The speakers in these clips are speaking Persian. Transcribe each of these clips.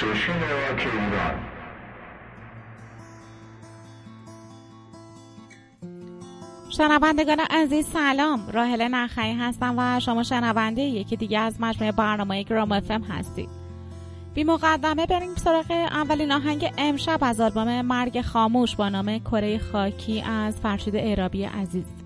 استیشن راک ایران شنوندگان عزیز سلام. راهله نخعی هستم و شما شنونده یکی دیگه از مجموعه برنامه گرام افم هستید. بی مقدمه بریم سراغ اولین آهنگ امشب از آلبوم مرگ خاموش با نام کره خاکی از فرشید ایرابی عزیز.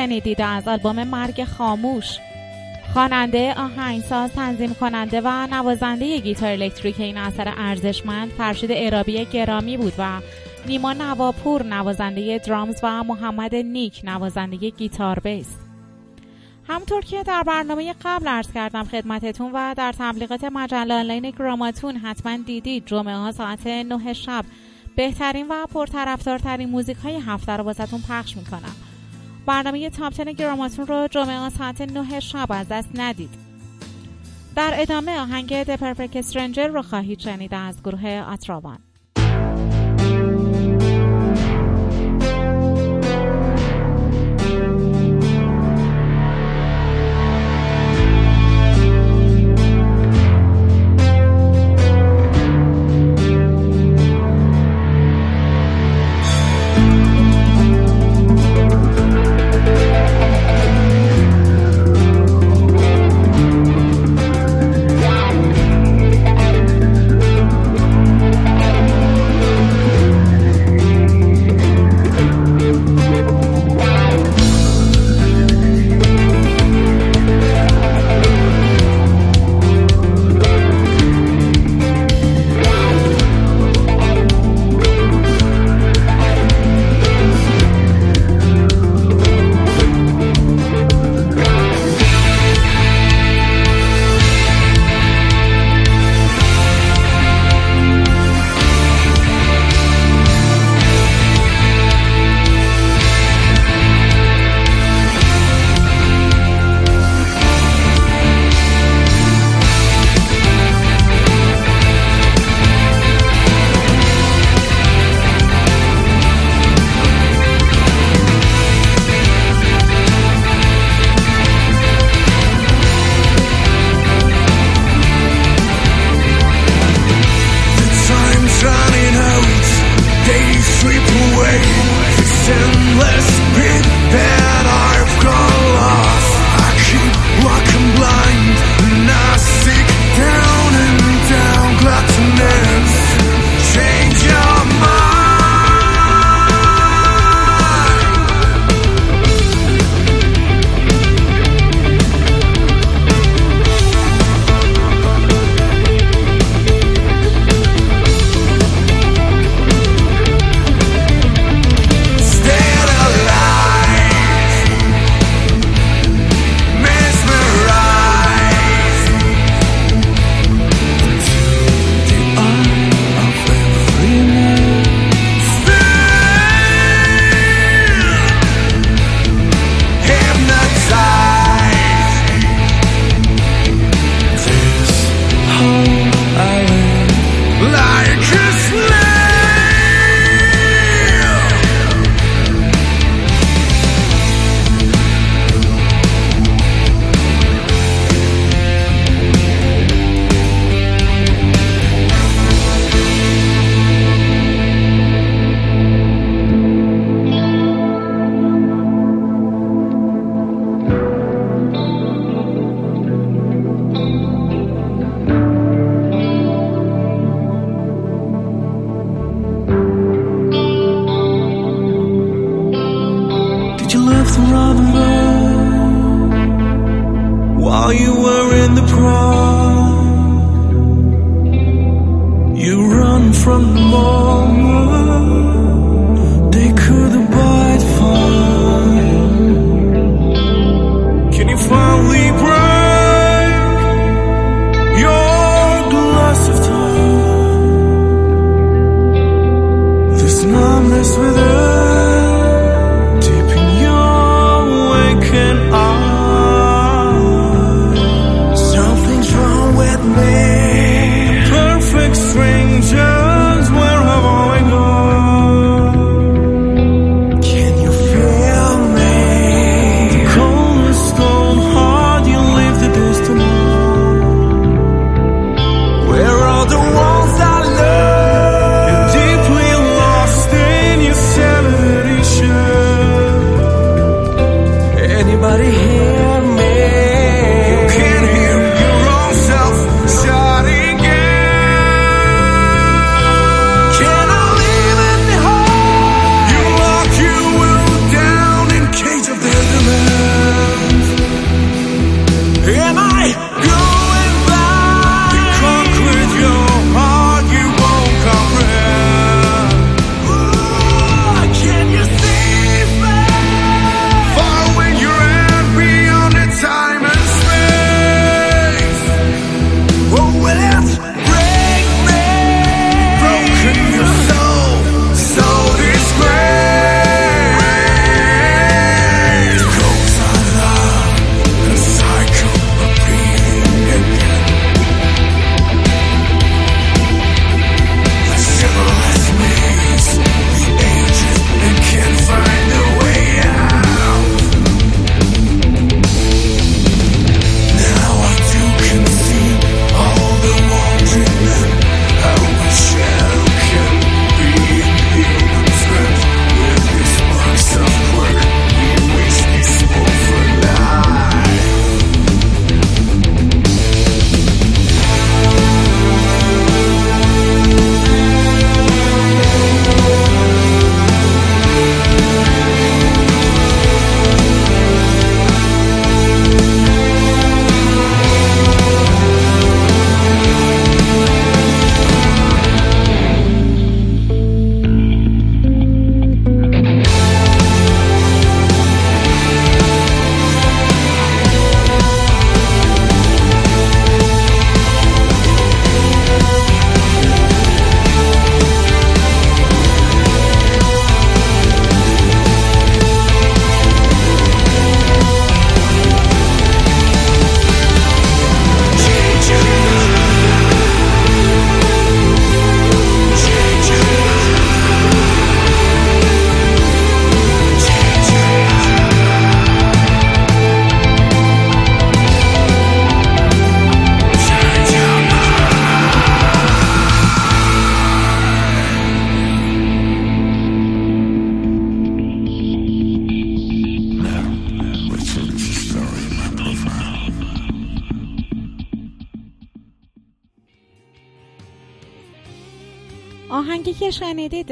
شنیدید از آلبوم مرگ خاموش. خواننده آهنگساز تنظیم کننده و نوازنده گیتار الکتریک این اثر ارزشمند فرشید ارابی گرامی بود و نیما نواپور نوازنده درامز و محمد نیک نوازنده گیتار بیس. همونطور که در برنامه قبل عرض کردم خدمتتون و در تبلیغات مجله آنلاین گراماتون حتما دیدید جمعه ها ساعت 9 شب. بهترین و پرطرفدارترین موزیک های هفته رو واسهتون پخش می‌کنم. برنامه تاپ گراماتون رو جمعه ساعت 9 شب از دست ندید. در ادامه آهنگ د پرفکت استرنجر رو خواهید شنید از گروه اتراوان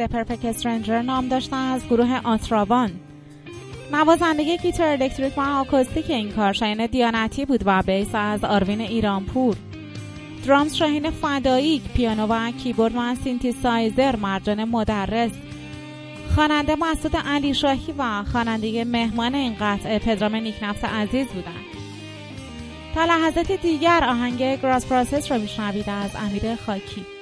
Perfect Stranger نام داشته از گروه آتراوان نوازندگی گیتار الکتریک و آکوستیک این کار شاین دیانتی بود و bass از آروین ایرانپور. drums شاهین فدایی پیانو و کیبورد و سینتی سایزر مرجان مدرس. خواننده مسعود علی شاهی و خواننده مهمان این قطعه پدرام نیکنفس عزیز بودند. تا لحظات دیگر آهنگ Growth Process را میشنوید از امیر خاکی.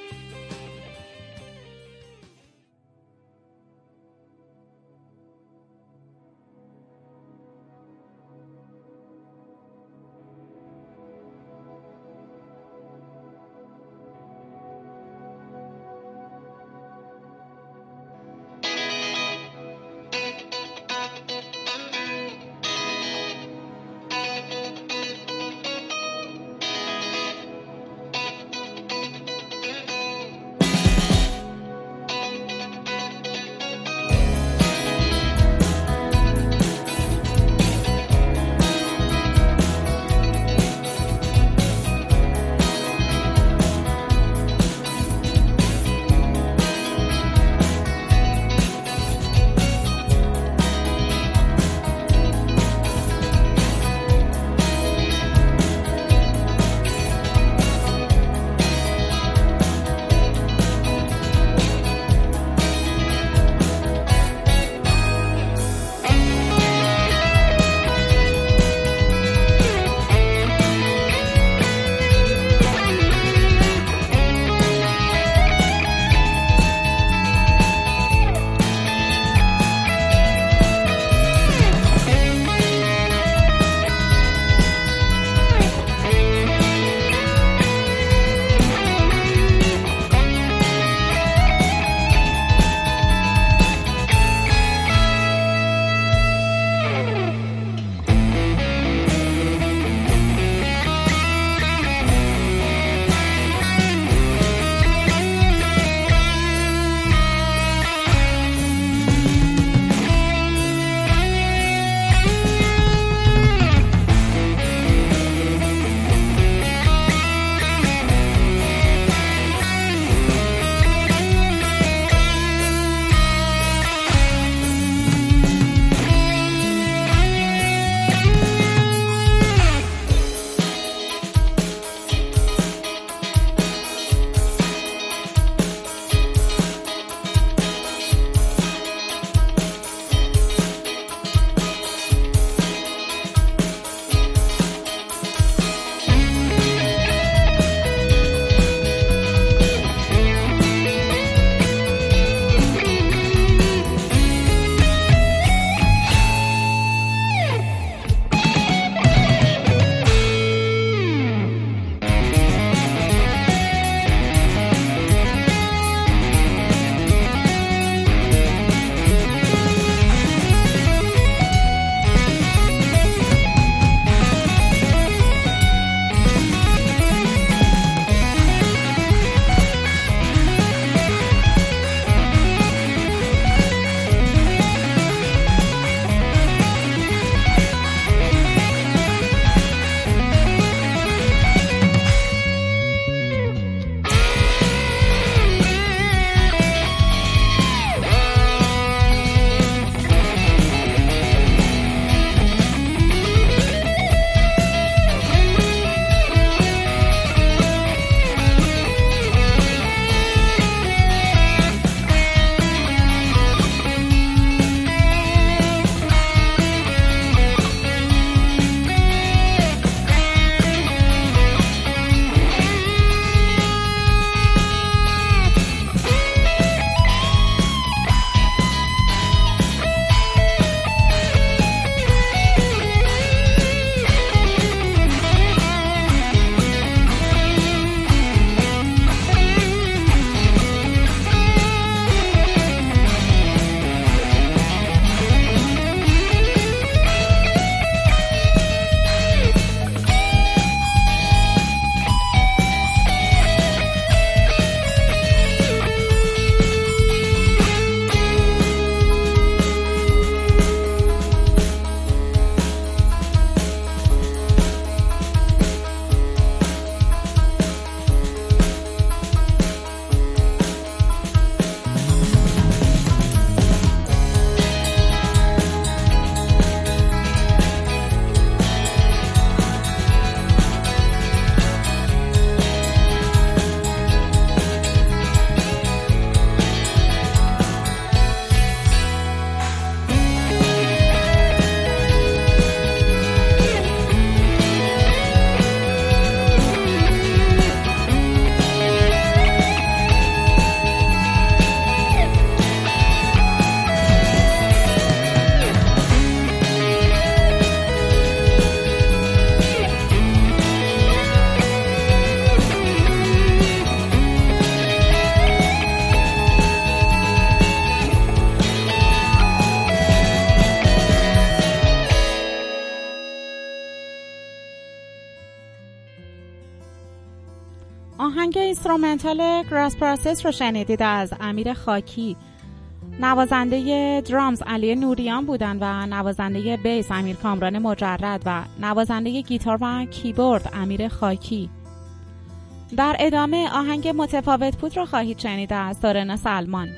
instrumental Growth Process رو شنیدید از امیر خاکی. نوازنده drums علی نوریان بودن و نوازنده bass امیر کامران مجرد و نوازنده گیتار و کیبورد امیر خاکی. در ادامه آهنگ متفاوت بود رو خواهید شنید از سورنا سلمان.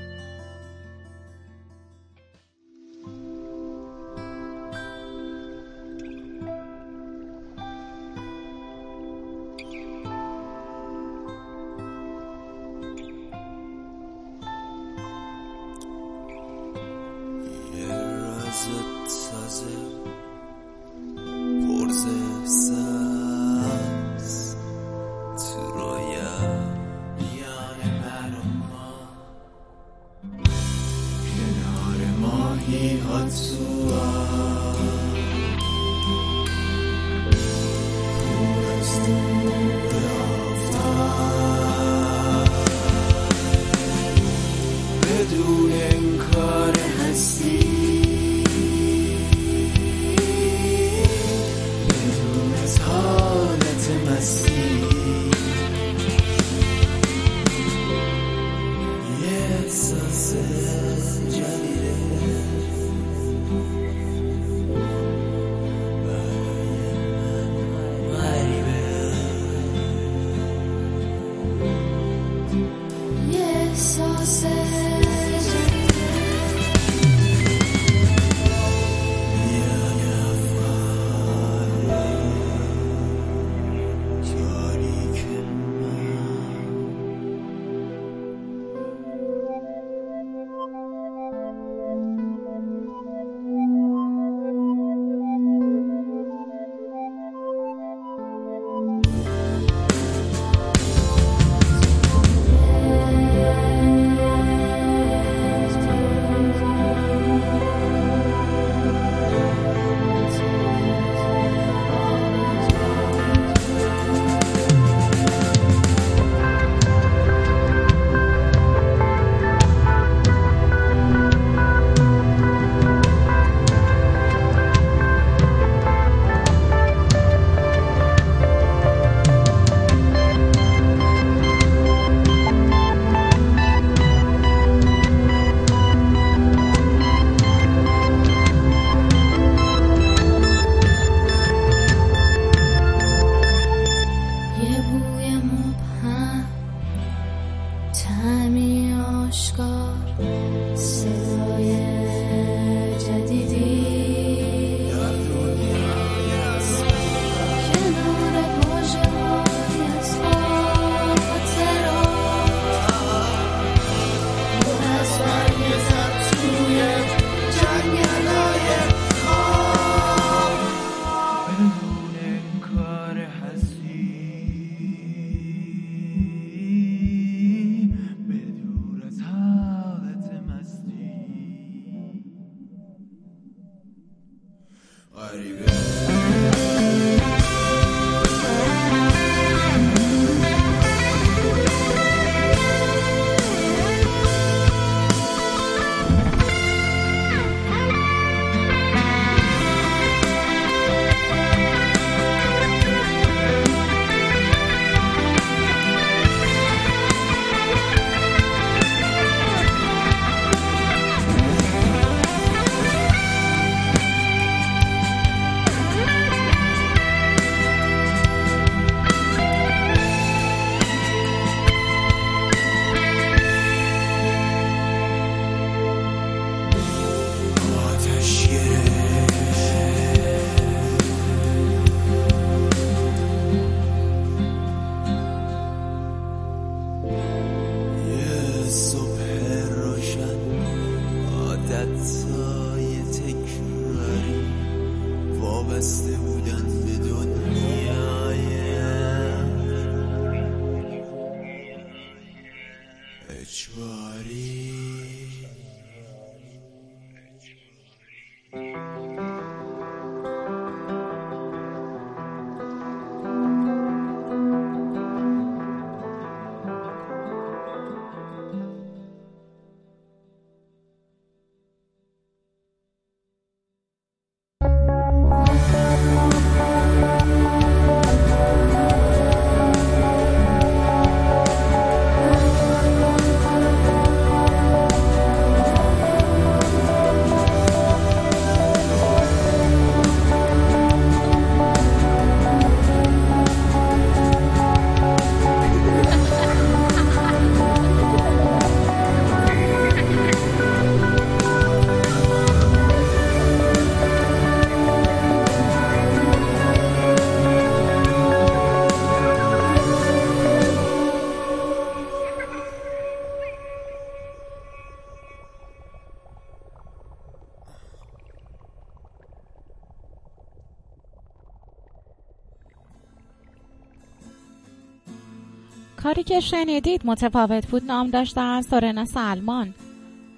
که شنیدید متفاوت بود نام داشته از سورنا سلمان.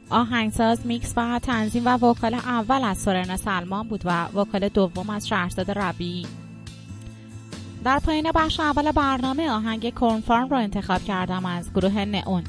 آهنگساز میکس و تنظیم و vocal اول از سورنا سلمان بود و vocal دوم از شهرزاد ربی. در پایان بخش اول برنامه آهنگ کرنفارم رو انتخاب کردم از گروه نئون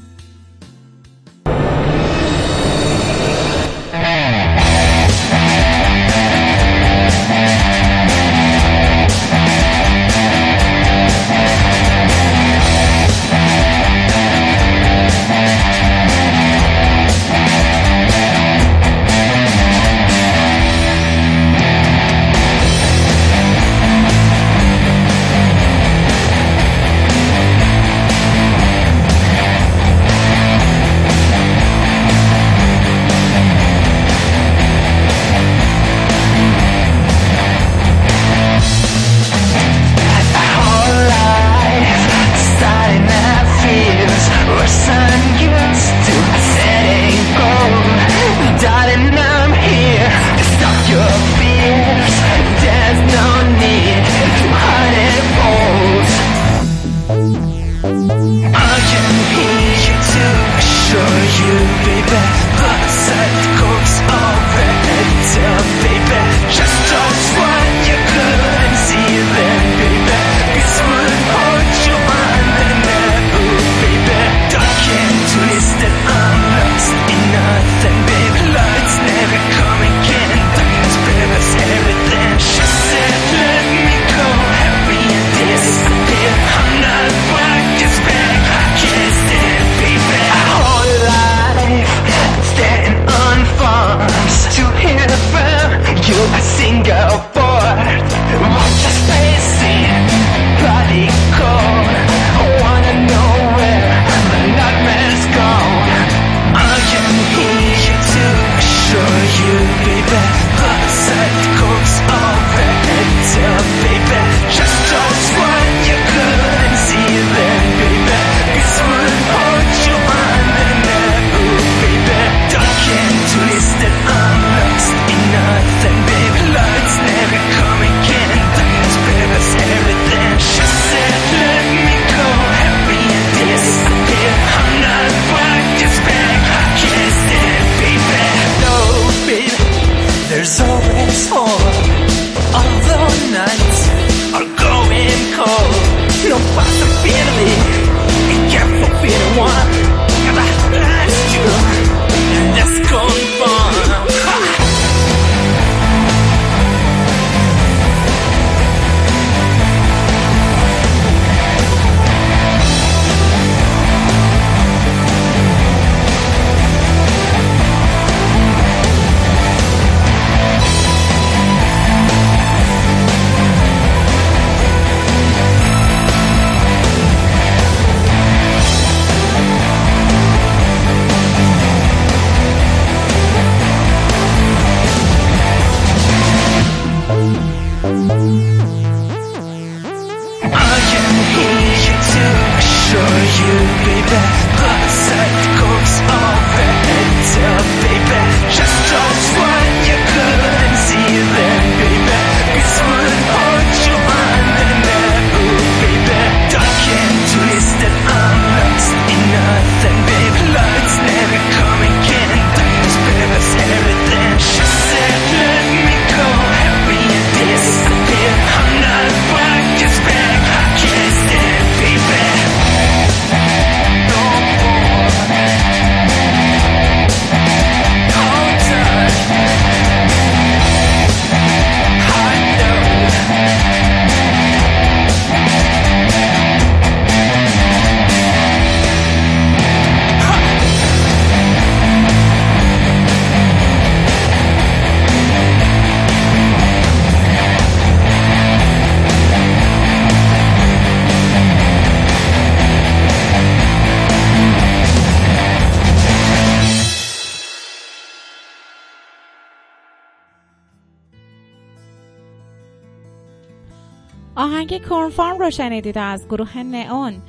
آهنگ کرنفارم رو شنیدید از گروه نئون.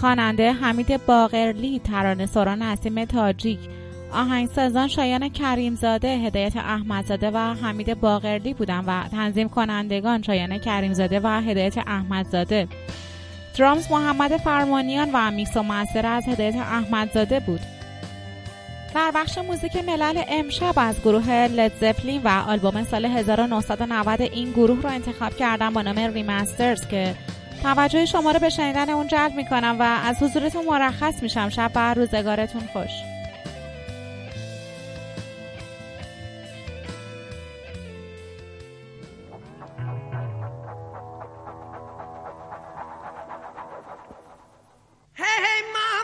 خواننده حمید باقرلی ترانه سرا نسیم تاجیک آهنگسازان شایان کریمزاده هدایت احمدزاده و حمید باقرلی بودن و تنظیم کنندگان شایان کریمزاده و هدایت احمدزاده. drums محمد فرمانیان و میکس و از هدایت احمدزاده بود. در بخش موزیک ملل امشب از گروه Led Zeppelin و آلبوم سال 1990 این گروه رو انتخاب کردم با نام Remasters که توجه شما رو به شنیدن اون جلب می‌کنم و از حضورتون مرخص میشم. شب و روزگارتون خوش.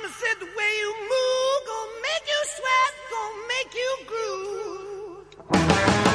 Mama said the way you move gonna make you sweat, gonna make you groove.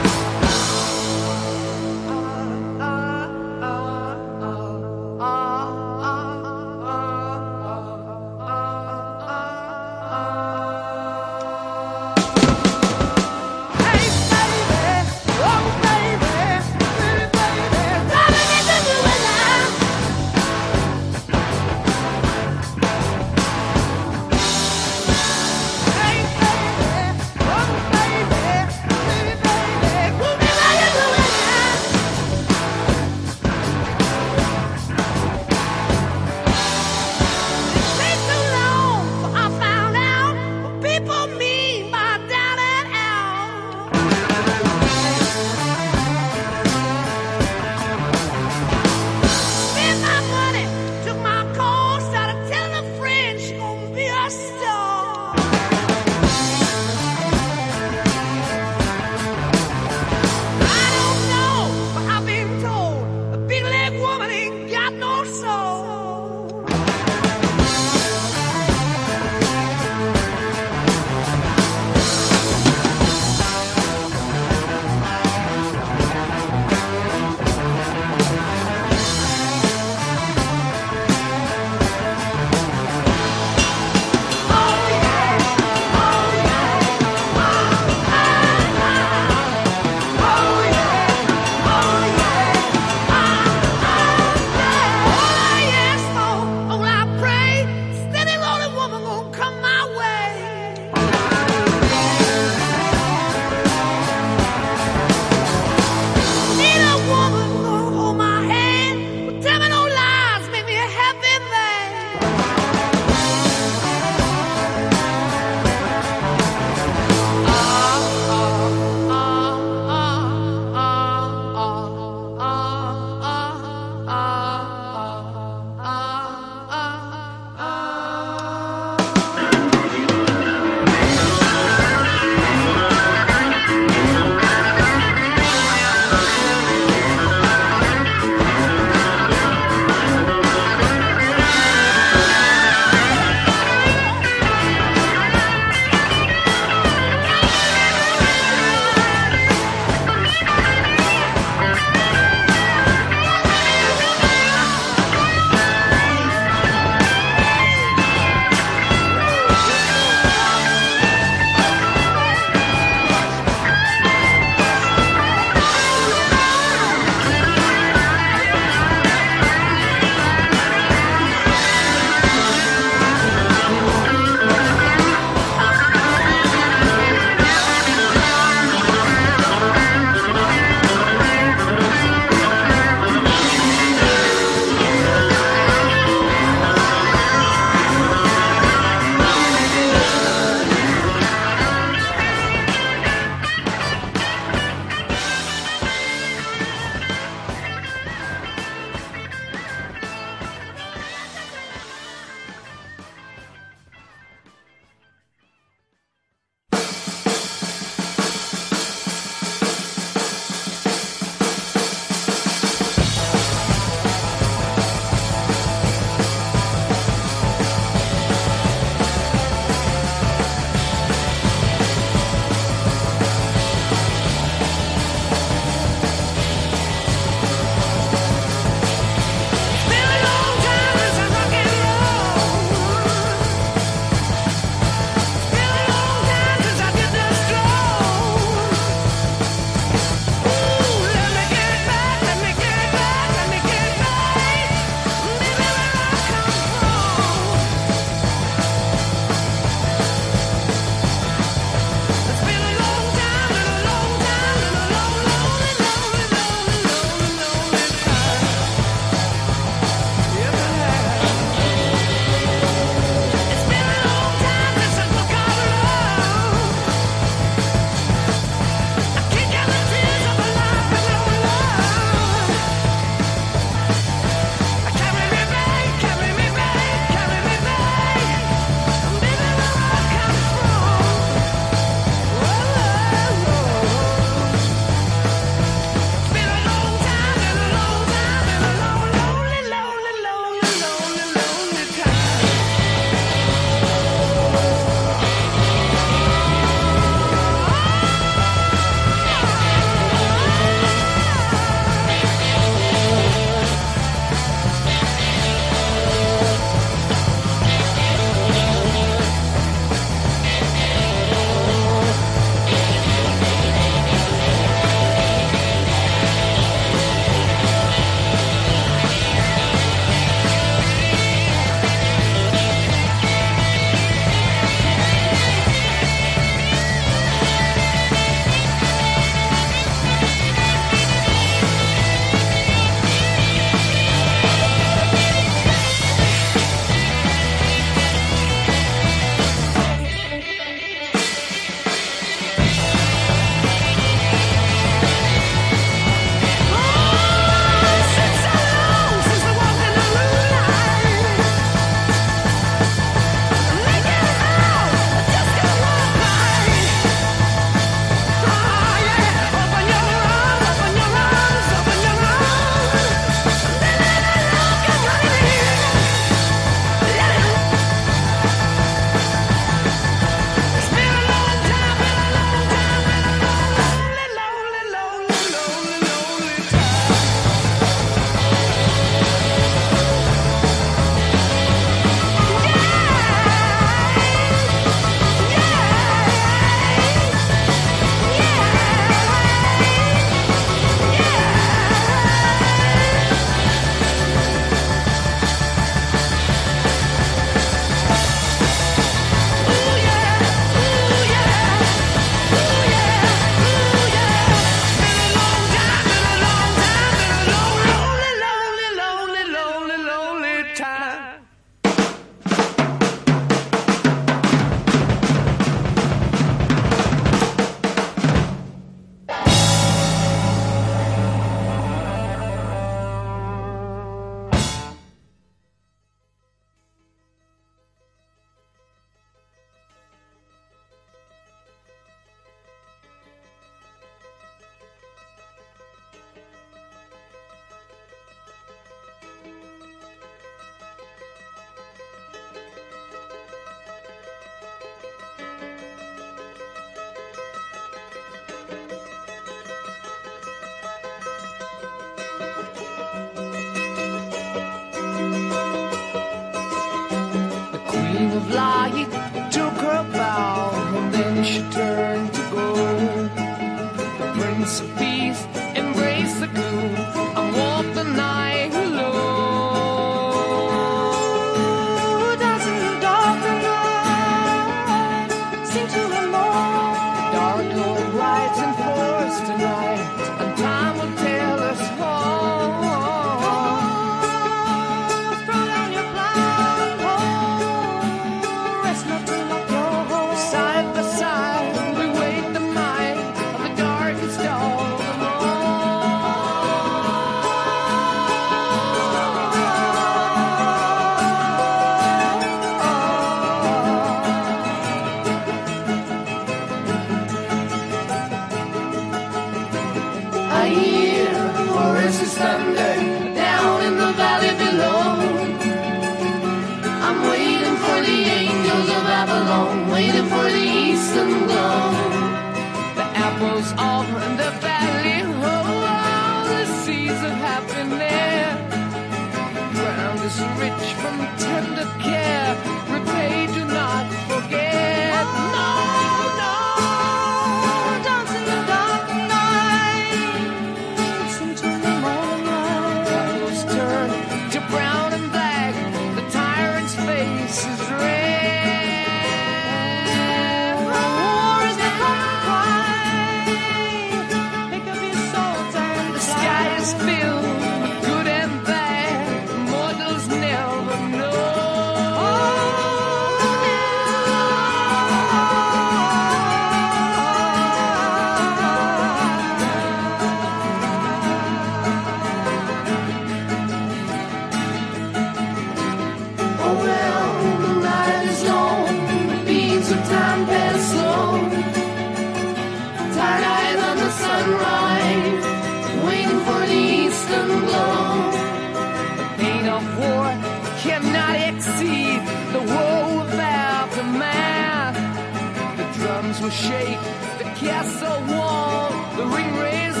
will shake the castle wall, the ring raised.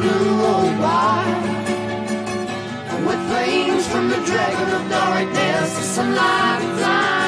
blue goes. With flames from the dragon of darkness, the sunlight flies.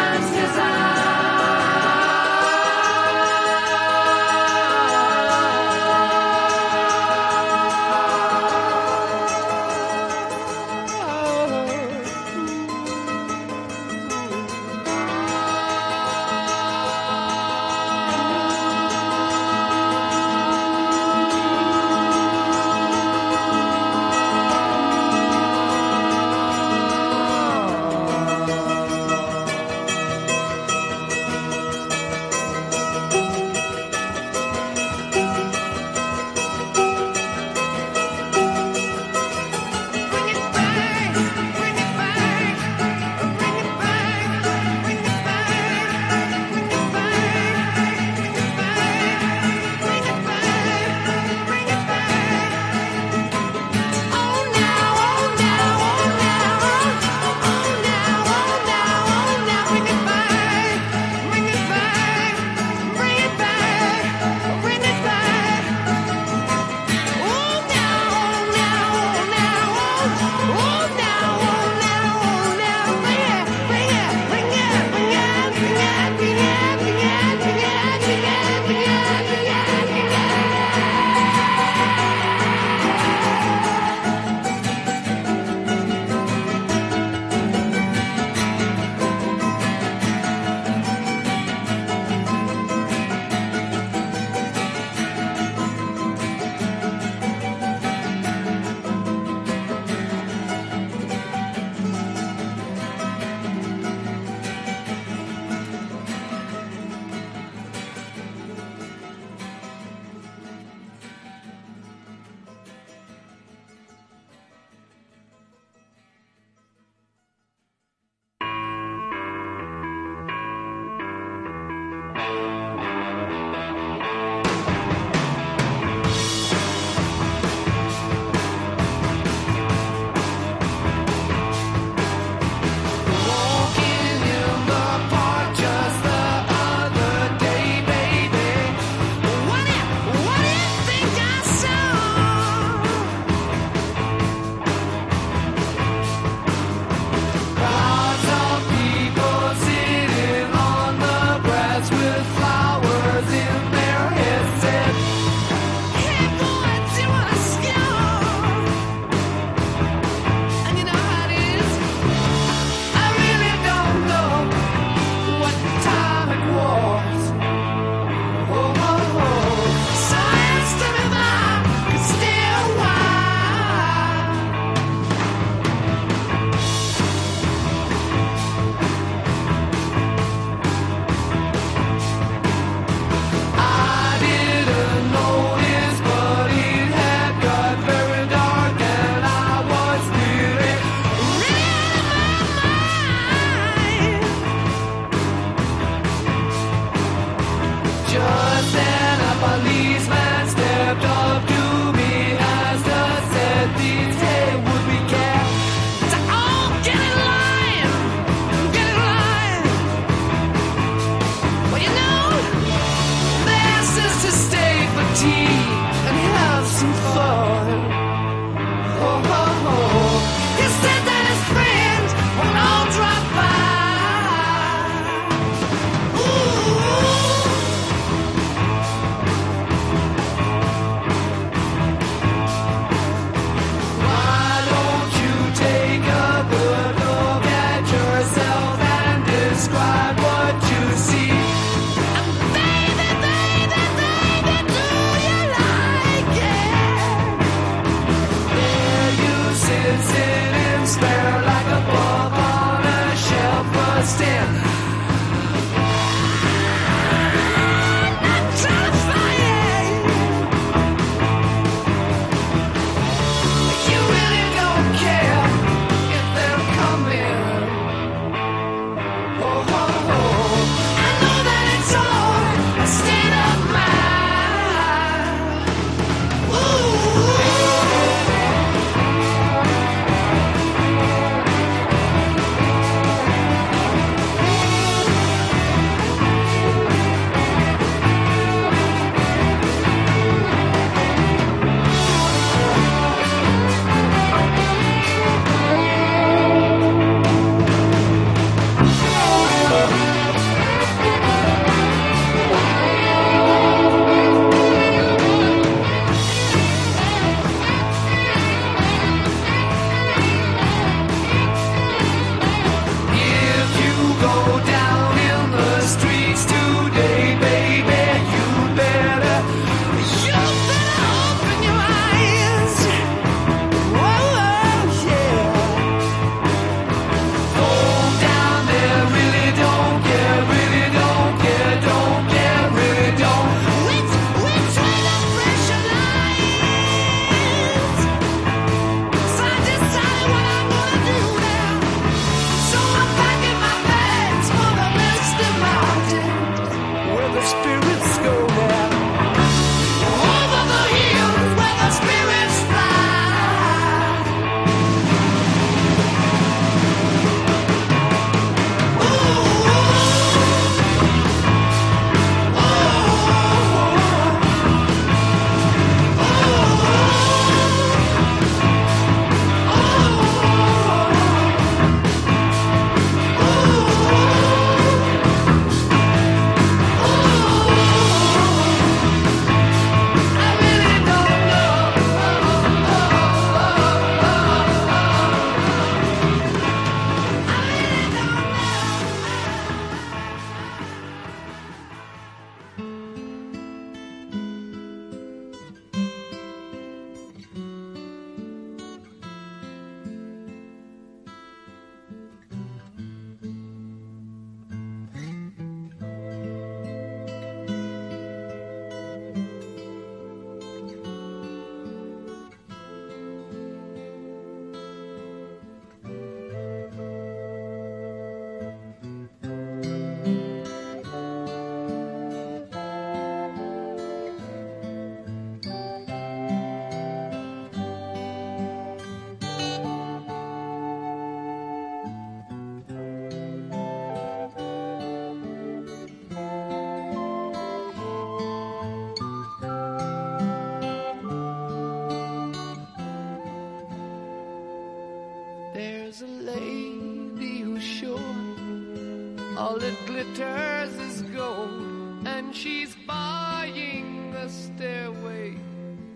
hers is gold, and she's buying the stairway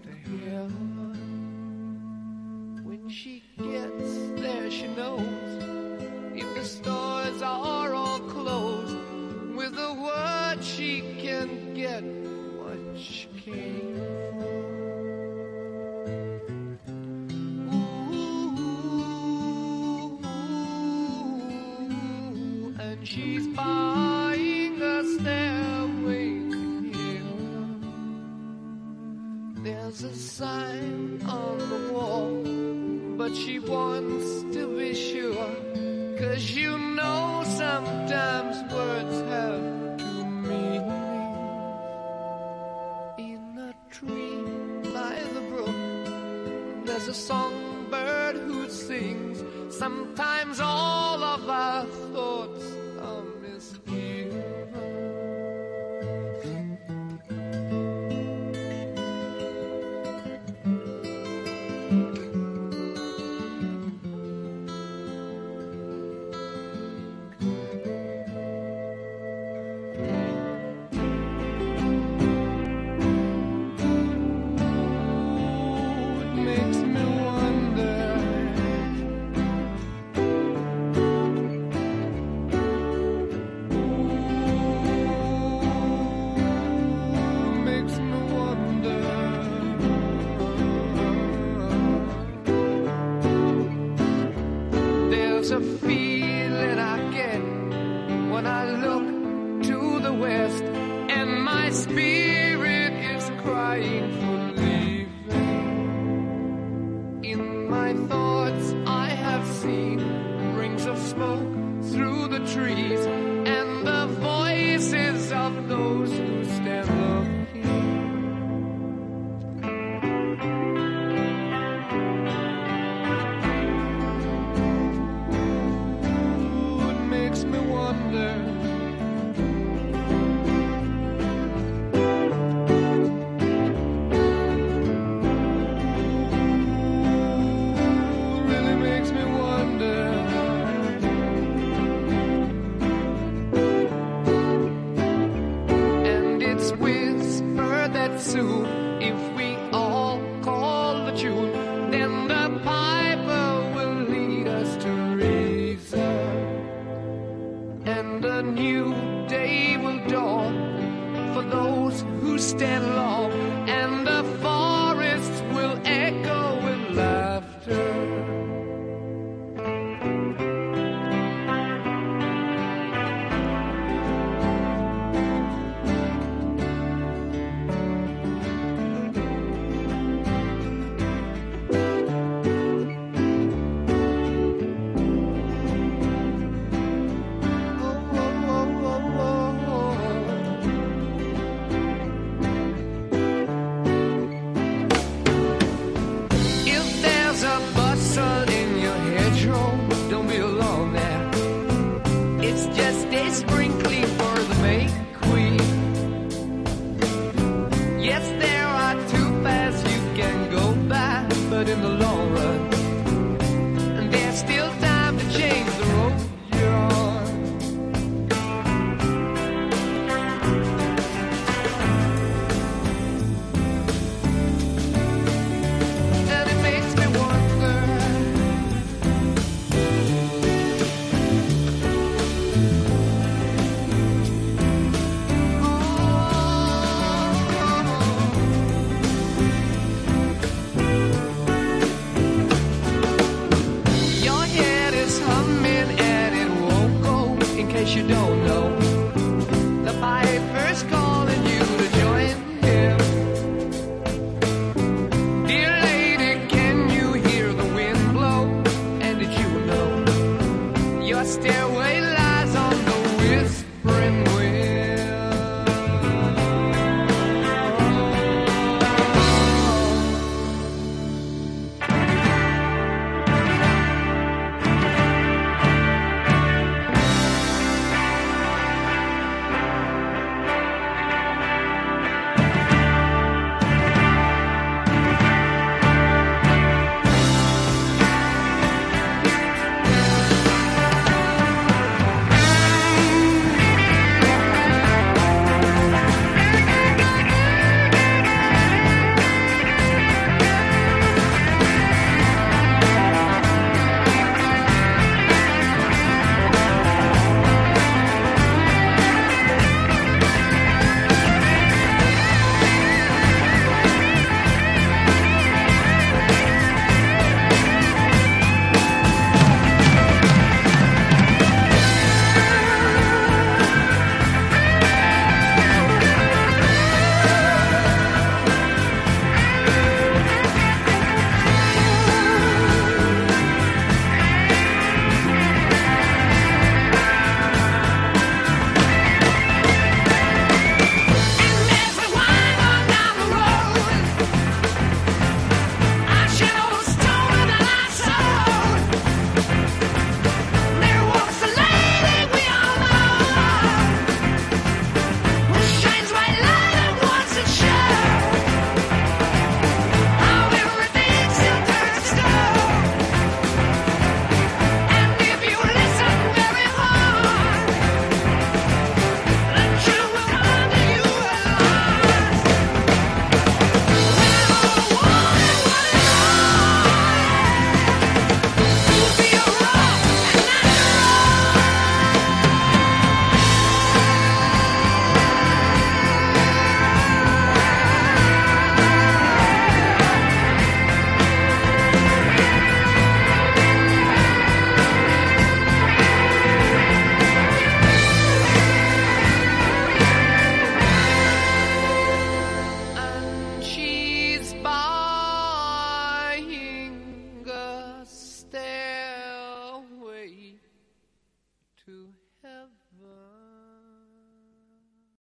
to heaven. When she gets there, she knows. she wants to be sure. Cause you